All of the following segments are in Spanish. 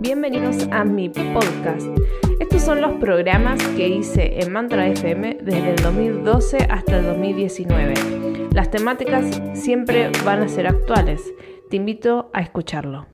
Bienvenidos a mi podcast. Estos son los programas que hice en Mantra FM desde el 2012 hasta el 2019. Las temáticas siempre van a ser actuales. Te invito a escucharlo.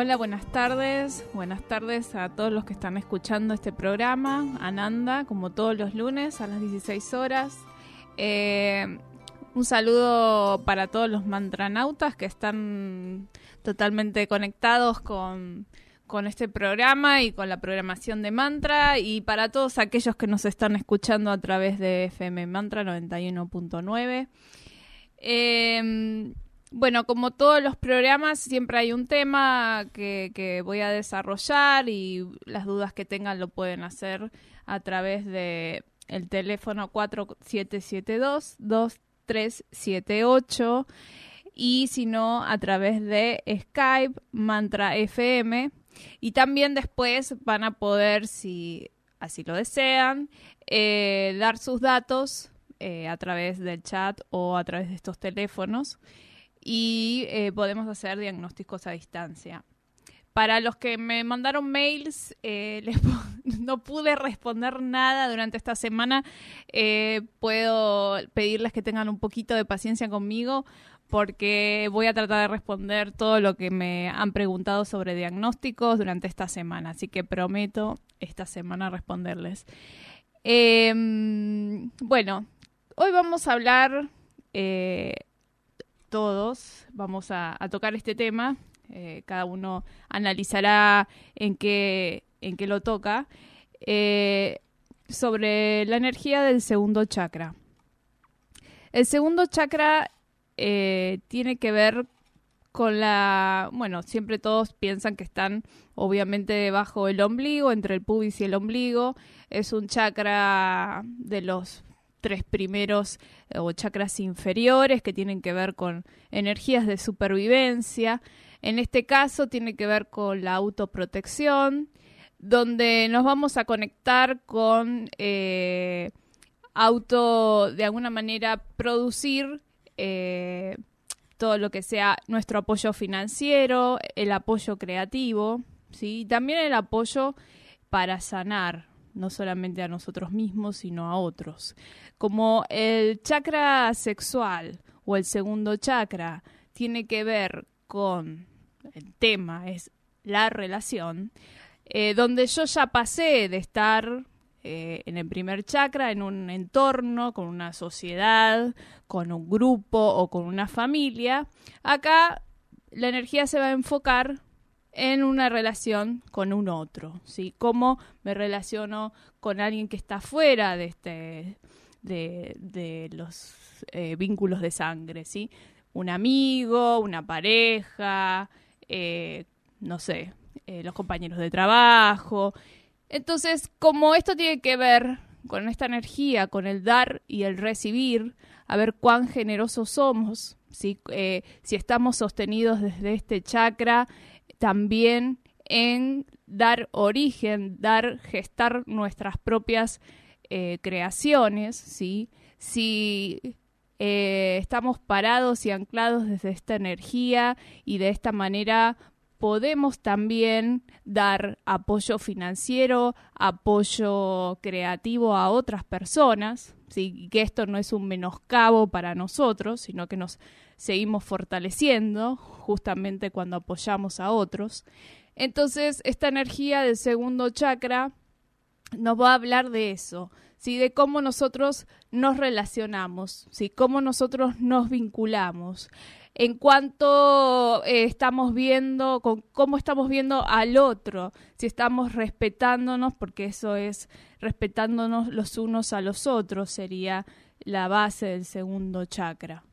Hola, buenas tardes. Buenas tardes a todos los que están escuchando este programa. Ananda, como todos los lunes a las 16 horas. Eh, un saludo para todos los mantranautas que están totalmente conectados con, con este programa y con la programación de Mantra y para todos aquellos que nos están escuchando a través de FM Mantra 91.9. Eh, bueno, como todos los programas, siempre hay un tema que, voy a desarrollar y las dudas que tengan lo pueden hacer a través de el teléfono 4772-2378 y si no a través de Skype Mantra FM y también después van a poder, si así lo desean, eh, dar sus datos eh, a través del chat o a través de estos teléfonos y eh, podemos hacer diagnósticos a distancia. Para los que me mandaron mails, eh, no pude responder nada durante esta semana. Eh, puedo pedirles que tengan un poquito de paciencia conmigo porque voy a tratar de responder todo lo que me han preguntado sobre diagnósticos durante esta semana. Así que prometo esta semana responderles. Em, bueno, hoy vamos a hablar todos vamos a, tocar este tema. Eh, cada uno analizará en qué, en qué lo toca. Eh, sobre la energía del segundo chakra. El segundo chakra eh, tiene que ver con la, bueno, siempre todos piensan que están obviamente debajo del ombligo, entre el pubis y el ombligo. Es un chakra de los tres primeros eh, o chakras inferiores que tienen que ver con energías de supervivencia. En este caso tiene que ver con la autoprotección, donde nos vamos a conectar con eh, auto, de alguna manera, producir eh, todo lo que sea nuestro apoyo financiero, el apoyo creativo, ¿sí? también el apoyo para sanar, no solamente a nosotros mismos, sino a otros. Como el chakra sexual o el segundo chakra tiene que ver con el tema, es la relación, eh, donde yo ya pasé de estar eh, en el primer chakra, en un entorno, con una sociedad, con un grupo o con una familia, acá la energía se va a enfocar en una relación con un otro, ¿sí? Cómo me relaciono con alguien que está fuera de este de, los eh, vínculos de sangre, ¿sí? Un amigo, una pareja, eh, no sé, eh, los compañeros de trabajo. Entonces, como esto tiene que ver con esta energía, con el dar y el recibir, a ver cuán generosos somos, si estamos sostenidos desde este chakra, también en dar origen, dar, gestar nuestras propias eh, creaciones, ¿sí? Si eh, estamos parados y anclados desde esta energía y de esta manera podemos también dar apoyo financiero, apoyo creativo a otras personas, ¿sí? que esto no es un menoscabo para nosotros, sino que nos seguimos fortaleciendo justamente cuando apoyamos a otros. Entonces, esta energía del segundo chakra nos va a hablar de eso, ¿sí? de cómo nosotros nos relacionamos, ¿sí? cómo nosotros nos vinculamos. en cuanto eh, estamos viendo, con cómo estamos viendo al otro, si estamos respetándonos, porque eso es respetándonos los unos a los otros, sería la base del segundo chakra.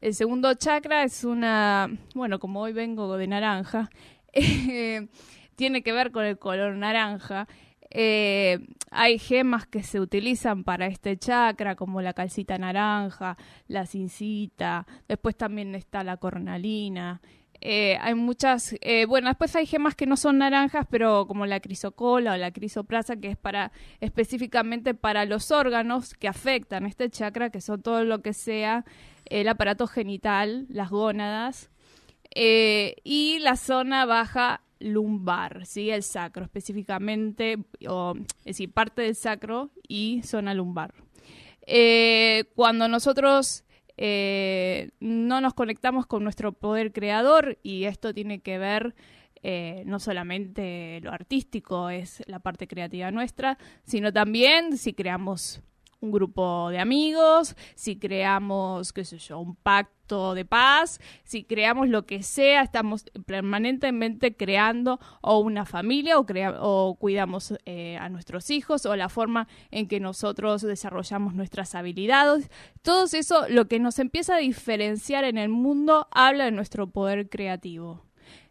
El segundo chakra es una, bueno, como hoy vengo de naranja, eh, tiene que ver con el color naranja. Eh, hay gemas que se utilizan para este chakra, como la calcita naranja, la cincita, después también está la cornalina. Eh, hay muchas, eh, bueno, después hay gemas que no son naranjas, pero como la crisocola o la crisoprasa, que es para específicamente para los órganos que afectan este chakra, que son todo lo que sea el aparato genital, las gónadas, y la zona baja lumbar, ¿sí? El sacro específicamente, o, es decir, parte del sacro y zona lumbar. Eh, cuando nosotros eh, no nos conectamos con nuestro poder creador, y esto tiene que ver eh, no solamente lo artístico, es la parte creativa nuestra, sino también si creamos un grupo de amigos, si creamos, qué sé yo, un pacto de paz, si creamos lo que sea, estamos permanentemente creando o una familia o, o cuidamos eh, a nuestros hijos o la forma en que nosotros desarrollamos nuestras habilidades. Todo eso, lo que nos empieza a diferenciar en el mundo, habla de nuestro poder creativo.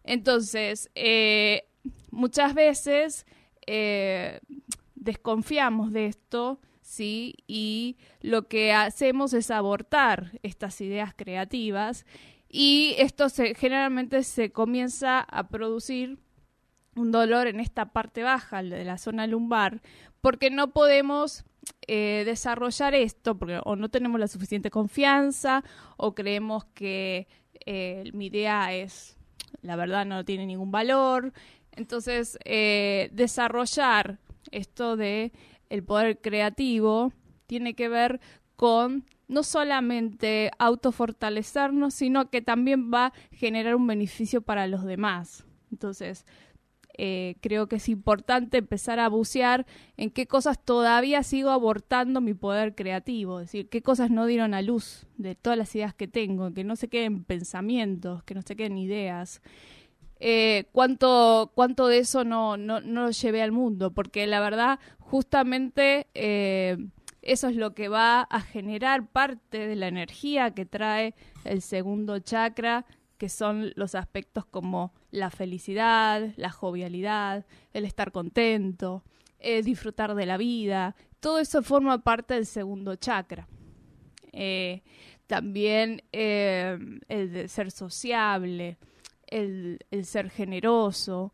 Entonces, eh, muchas veces eh, desconfiamos de esto ¿sí? Y lo que hacemos es abortar estas ideas creativas y esto generalmente se comienza a producir un dolor en esta parte baja de la zona lumbar porque no podemos eh, desarrollar esto porque o no tenemos la suficiente confianza o creemos que eh, mi idea es la verdad no tiene ningún valor entonces eh, desarrollar esto de el poder creativo tiene que ver con no solamente autofortalecernos, sino que también va a generar un beneficio para los demás. Entonces, eh, creo que es importante empezar a bucear en qué cosas todavía sigo abortando mi poder creativo, es decir, qué cosas no dieron a luz de todas las ideas que tengo, que no se queden pensamientos, que no se queden ideas. Eh, cuánto, cuánto de eso no, no, no lo llevé al mundo, porque la verdad justamente eh, eso es lo que va a generar parte de la energía que trae el segundo chakra, que son los aspectos como la felicidad, la jovialidad, el estar contento, el disfrutar de la vida. Todo eso forma parte del segundo chakra. Eh, también eh, el de ser sociable, el, el ser generoso.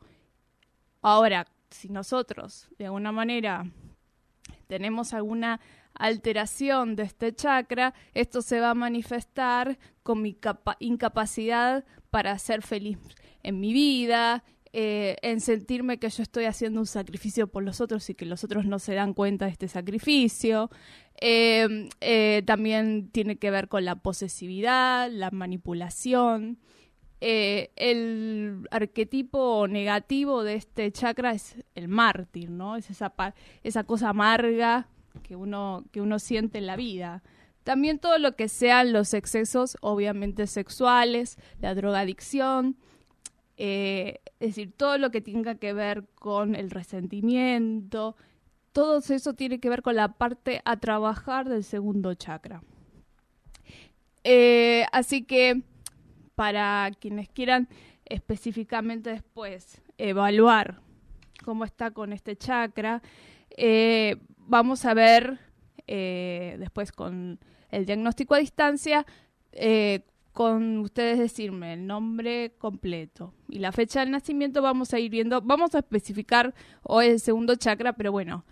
Ahora, si nosotros de alguna manera tenemos alguna alteración de este chakra, esto se va a manifestar con mi incapacidad para ser feliz en mi vida, eh, en sentirme que yo estoy haciendo un sacrificio por los otros y que los otros no se dan cuenta de este sacrificio. Eh, eh, también tiene que ver con la posesividad, la manipulación. Eh, el arquetipo negativo de este chakra es el mártir, ¿no? Es esa, esa cosa amarga que uno, que uno siente en la vida. También todo lo que sean los excesos, obviamente sexuales, la drogadicción, eh, es decir, todo lo que tenga que ver con el resentimiento, todo eso tiene que ver con la parte a trabajar del segundo chakra. Eh, así que para quienes quieran específicamente después evaluar cómo está con este chakra, eh, vamos a ver eh, después con el diagnóstico a distancia, eh, con ustedes decirme el nombre completo y la fecha del nacimiento vamos a ir viendo, vamos a especificar hoy el segundo chakra, pero bueno,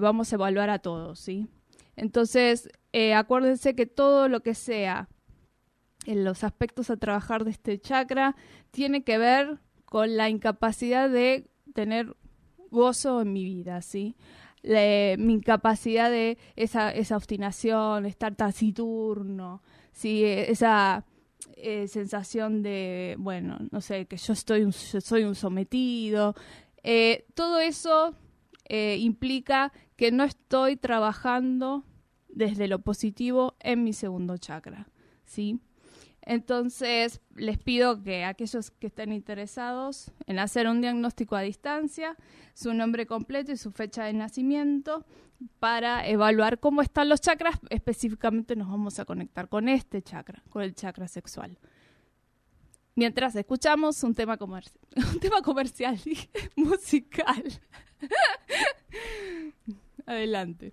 vamos a evaluar a todos, ¿sí? Entonces, acuérdense que todo lo que sea en los aspectos a trabajar de este chakra tiene que ver con la incapacidad de tener gozo en mi vida, ¿sí? mi incapacidad de esa, esa obstinación, estar taciturno, ¿sí? esa eh, sensación de, bueno, no sé, que yo, estoy un, soy un sometido. Eh, todo eso eh, implica que no estoy trabajando desde lo positivo en mi segundo chakra, ¿sí? Entonces, les pido que aquellos que estén interesados en hacer un diagnóstico a distancia, su nombre completo y su fecha de nacimiento, para evaluar cómo están los chakras. Específicamente nos vamos a conectar con este chakra, con el chakra sexual. Mientras escuchamos un tema, comercial, un tema comercial, musical. Adelante.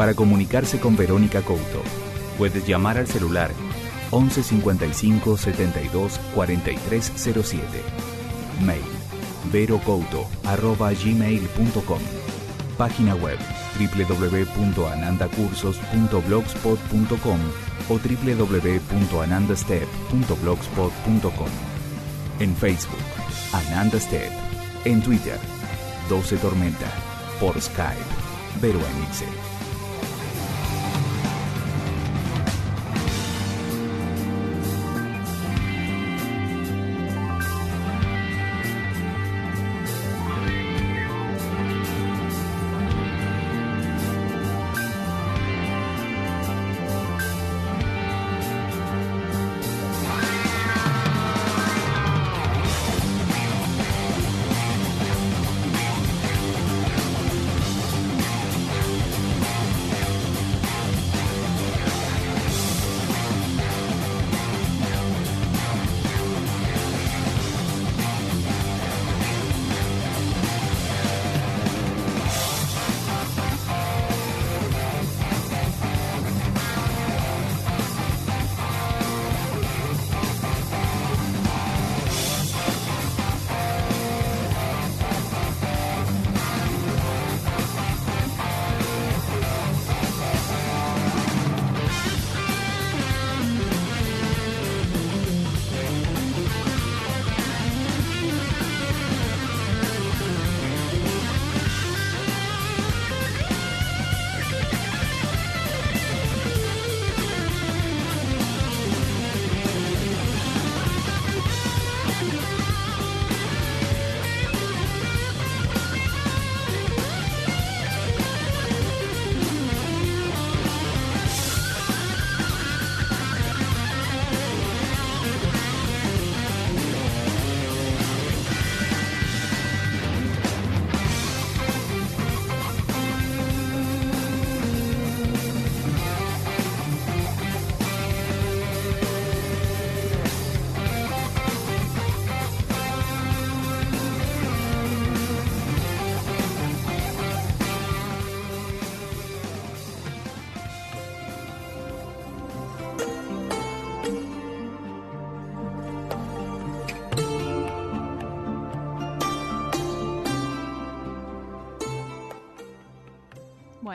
Para comunicarse con Verónica Couto, puedes llamar al celular 11 55 72 4307. Mail verocouto.gmail.com Página web www.anandacursos.blogspot.com o www.anandastep.blogspot.com En Facebook, Ananda Step. En Twitter, 12 Tormenta. Por Skype, Vero.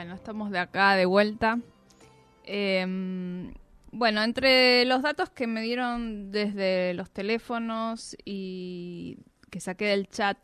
Bueno, estamos de acá de vuelta. Em, bueno, entre los datos que me dieron desde los teléfonos y que saqué del chat,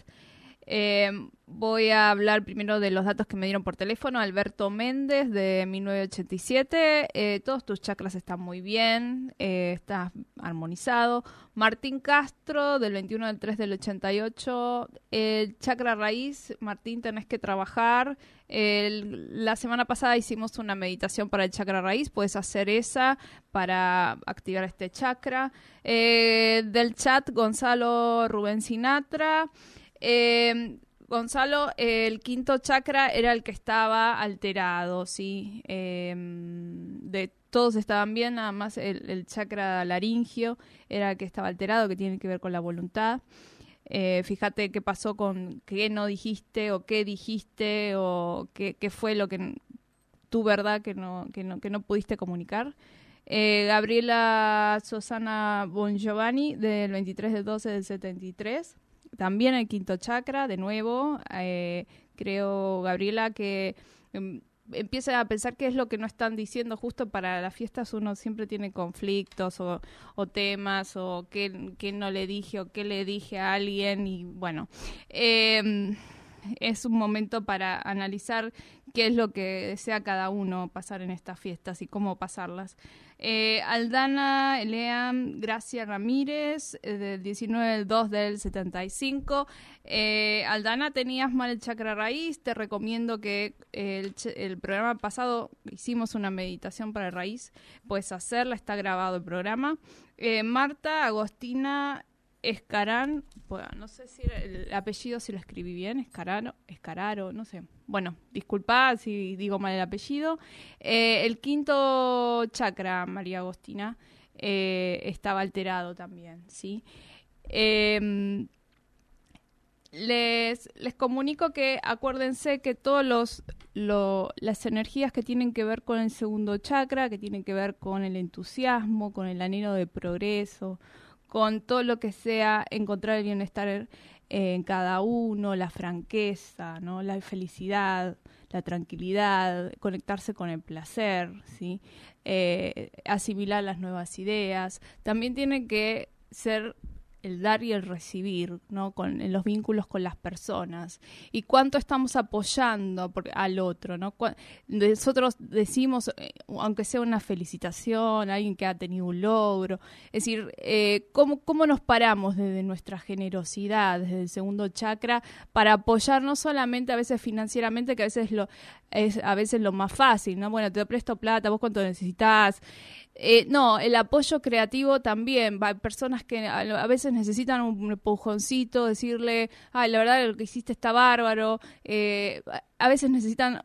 em, voy a hablar primero de los datos que me dieron por teléfono. Alberto Méndez, de 1987. Eh, todos tus chakras están muy bien, eh, estás armonizado. Martín Castro, del 21 del 3 del 88. El chakra raíz, Martín, tenés que trabajar. la semana pasada hicimos una meditación para el chakra raíz. Puedes hacer esa para activar este chakra. Eh, del chat, Gonzalo Rubén Sinatra. Eh, Gonzalo, el quinto chakra era el que estaba alterado, ¿sí? Em, de todos estaban bien, nada más el, el chakra laringio era que estaba alterado, que tiene que ver con la voluntad. Eh, fíjate qué pasó con qué no dijiste o qué dijiste o qué, qué fue lo que tu verdad que no, que no, que no pudiste comunicar. Eh, Gabriela Susana Bongiovanni, del 23 de 12 del 73. También el quinto chakra, de nuevo. Eh, creo, Gabriela, que em, empieza a pensar qué es lo que no están diciendo. Justo para las fiestas uno siempre tiene conflictos o, temas o qué, qué, no le dije o qué le dije a alguien. Y bueno, em, es un momento para analizar qué es lo que desea cada uno pasar en estas fiestas y cómo pasarlas. Eh, Aldana Eleam Gracia Ramírez, eh, del 19 del 2 del 75. Eh, Aldana, tenías mal el chakra raíz, te recomiendo que el, el, programa pasado hicimos una meditación para raíz, puedes hacerla, está grabado el programa. Marta Agostina Escarán, no sé si el apellido si lo escribí bien, Escarano, Escararo, no sé. Bueno, disculpa si digo mal el apellido. Eh, el quinto chakra, María Agostina, eh, estaba alterado también, ¿sí? Em, les, les comunico que acuérdense que todos los las energías que tienen que ver con el segundo chakra, que tienen que ver con el entusiasmo, con el anhelo de progreso, con todo lo que sea encontrar el bienestar en cada uno, la franqueza, ¿no? la felicidad, la tranquilidad, conectarse con el placer, ¿sí? Eh, asimilar las nuevas ideas. También tiene que ser el dar y el recibir, ¿no? Con en los vínculos con las personas y cuánto estamos apoyando al otro, ¿no? Nosotros decimos, eh, aunque sea una felicitación, alguien que ha tenido un logro, es decir, eh, ¿cómo, ¿cómo nos paramos desde nuestra generosidad, desde el segundo chakra, para apoyar no solamente a veces financieramente, que a veces lo es a veces lo más fácil, ¿no? Bueno, te presto plata, vos cuánto necesitas, eh, no, el apoyo creativo también. Hay personas que a, veces necesitan un empujoncito, decirle, ay, la verdad lo que hiciste está bárbaro. Eh, a veces necesitan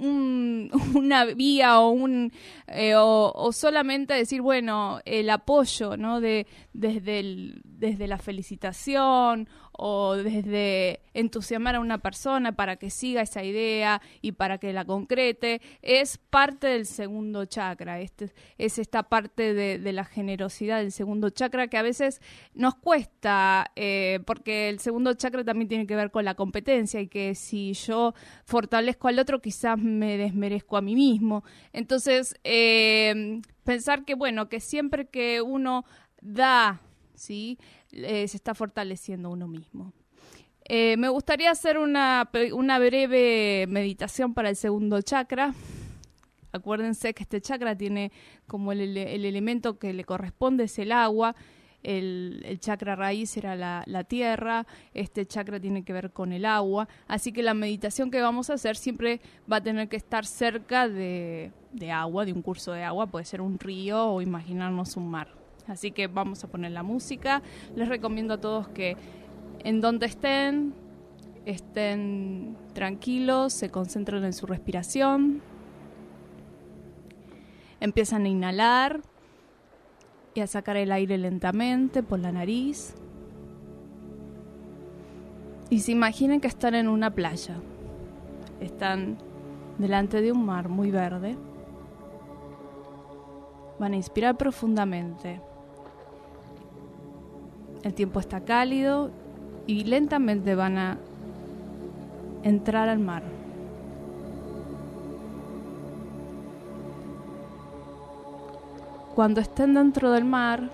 una vía o un eh, o, solamente decir bueno el apoyo no de desde el, desde la felicitación o desde entusiasmar a una persona para que siga esa idea y para que la concrete, es parte del segundo chakra. Este, es esta parte de, la generosidad del segundo chakra que a veces nos cuesta, eh, porque el segundo chakra también tiene que ver con la competencia y que si yo fortalezco al otro, quizás me desmerezco a mí mismo. Entonces, eh, pensar que, bueno, que siempre que uno da, ¿sí? Eh, se está fortaleciendo uno mismo. Eh, me gustaría hacer una, una breve meditación para el segundo chakra. Acuérdense que este chakra tiene como el, el elemento que le corresponde es el agua. El, el, chakra raíz era la, la, tierra, este chakra tiene que ver con el agua, así que la meditación que vamos a hacer siempre va a tener que estar cerca de, de agua, de un curso de agua, puede ser un río o imaginarnos un mar. Así que vamos a poner la música. Les recomiendo a todos que en donde estén, estén tranquilos, se concentren en su respiración. Empiezan a inhalar y a sacar el aire lentamente por la nariz. Y se imaginen que están en una playa. Están delante de un mar muy verde. Van a inspirar profundamente el tiempo está cálido y lentamente van a entrar al mar. Cuando estén dentro del mar,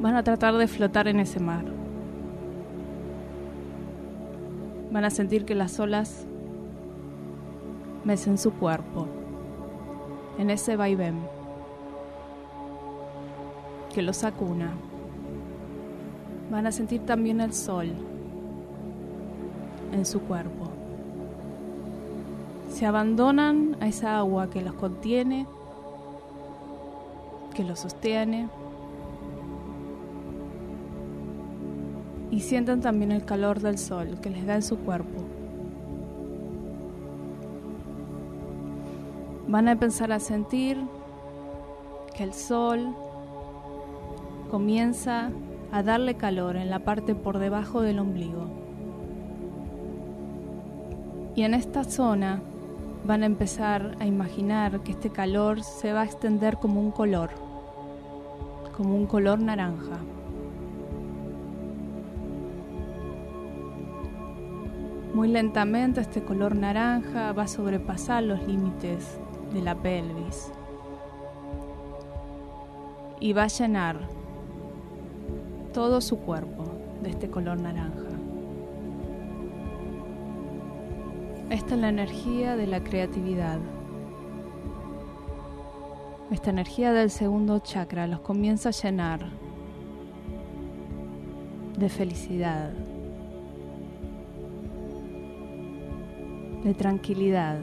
van a tratar de flotar en ese mar. Van a sentir que las olas mecen su cuerpo en ese vaivén que los acuna van a sentir también el sol en su cuerpo. Se abandonan a esa agua que los contiene, que los sostiene. Y sientan también el calor del sol que les da en su cuerpo. van a empezar a sentir que el sol comienza a darle calor en la parte por debajo del ombligo. Y en esta zona van a empezar a imaginar que este calor se va a extender como un color, como un color naranja. Muy lentamente este color naranja va a sobrepasar los límites de la pelvis y va a llenar todo su cuerpo de este color naranja. Esta es la energía de la creatividad. Esta energía del segundo chakra los comienza a llenar de felicidad, de tranquilidad.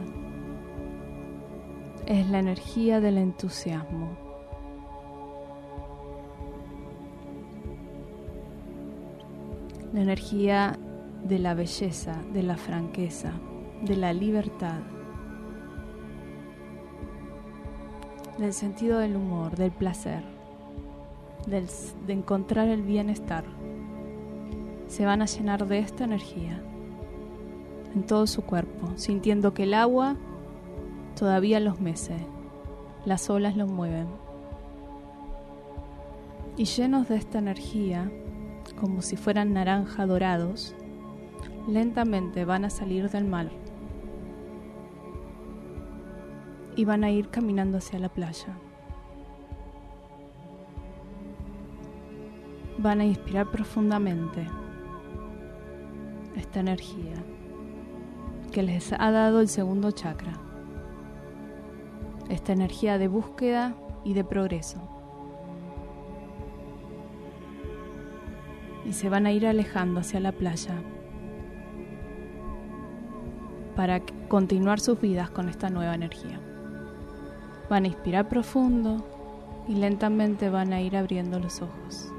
Es la energía del entusiasmo. La energía de la belleza, de la franqueza, de la libertad, del sentido del humor, del placer, de encontrar el bienestar. Se van a llenar de esta energía en todo su cuerpo, sintiendo que el agua todavía los mece, las olas los mueven. Y llenos de esta energía, como si fueran naranja dorados, lentamente van a salir del mar y van a ir caminando hacia la playa. Van a inspirar profundamente esta energía que les ha dado el segundo chakra, esta energía de búsqueda y de progreso. Y se van a ir alejando hacia la playa para continuar sus vidas con esta nueva energía. Van a inspirar profundo y lentamente van a ir abriendo los ojos.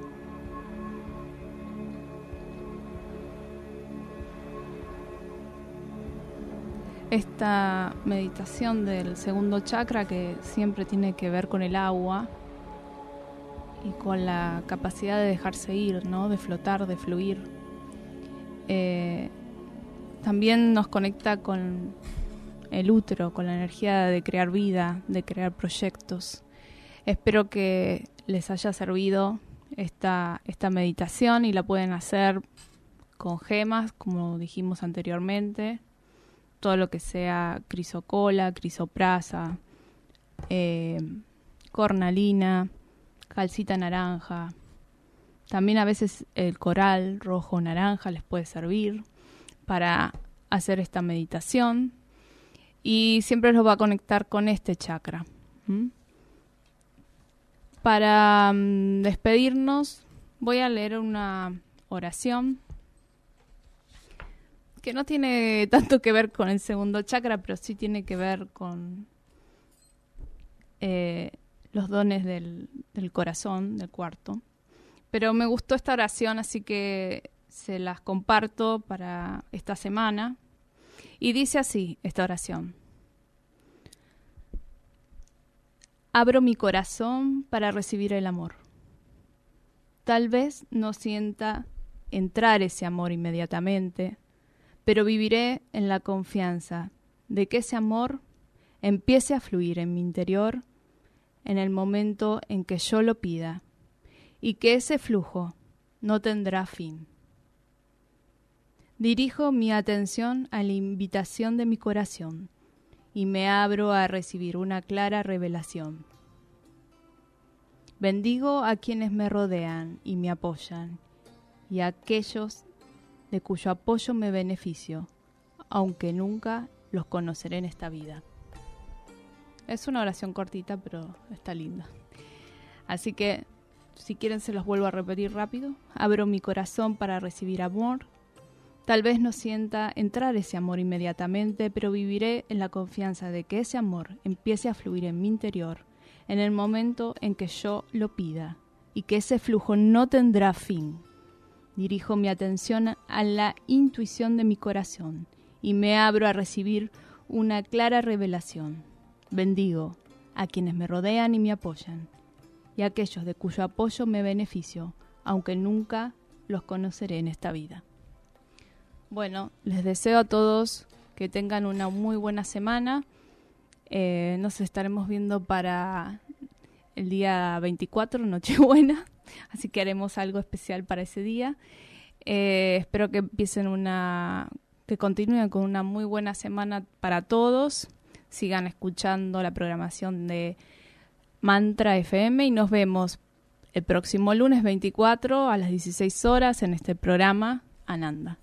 Esta meditación del segundo chakra que siempre tiene que ver con el agua y con la capacidad de dejarse ir, ¿no? de flotar, de fluir, eh, también nos conecta con el útero, con la energía de crear vida, de crear proyectos. Espero que les haya servido esta, esta meditación y la pueden hacer con gemas, como dijimos anteriormente, todo lo que sea crisocola, crisoprasa, eh, cornalina, calcita naranja. También a veces el coral rojo naranja les puede servir para hacer esta meditación y siempre los va a conectar con este chakra. Para mm, despedirnos voy a leer una oración que no tiene tanto que ver con el segundo chakra, pero sí tiene que ver con eh, los dones del, del corazón, del cuarto. Pero me gustó esta oración, así que se las comparto para esta semana. Y dice así esta oración. Abro mi corazón para recibir el amor. Tal vez no sienta entrar ese amor inmediatamente, pero viviré en la confianza de que ese amor empiece a fluir en mi interior en el momento en que yo lo pida y que ese flujo no tendrá fin. Dirijo mi atención a la invitación de mi corazón y me abro a recibir una clara revelación. Bendigo a quienes me rodean y me apoyan y a aquellos de cuyo apoyo me beneficio, aunque nunca los conoceré en esta vida. Es una oración cortita, pero está linda. Así que, si quieren, se los vuelvo a repetir rápido. Abro mi corazón para recibir amor Tal vez no sienta entrar ese amor inmediatamente, pero viviré en la confianza de que ese amor empiece a fluir en mi interior en el momento en que yo lo pida y que ese flujo no tendrá fin. Dirijo mi atención a la intuición de mi corazón y me abro a recibir una clara revelación. Bendigo a quienes me rodean y me apoyan, y a aquellos de cuyo apoyo me beneficio, aunque nunca los conoceré en esta vida. Bueno, les deseo a todos que tengan una muy buena semana. Eh, nos estaremos viendo para el día 24, Nochebuena, así que haremos algo especial para ese día. Eh, espero que empiecen una, que continúen con una muy buena semana para todos. Sigan escuchando la programación de Mantra FM y nos vemos el próximo lunes 24 a las 16 horas en este programa Ananda.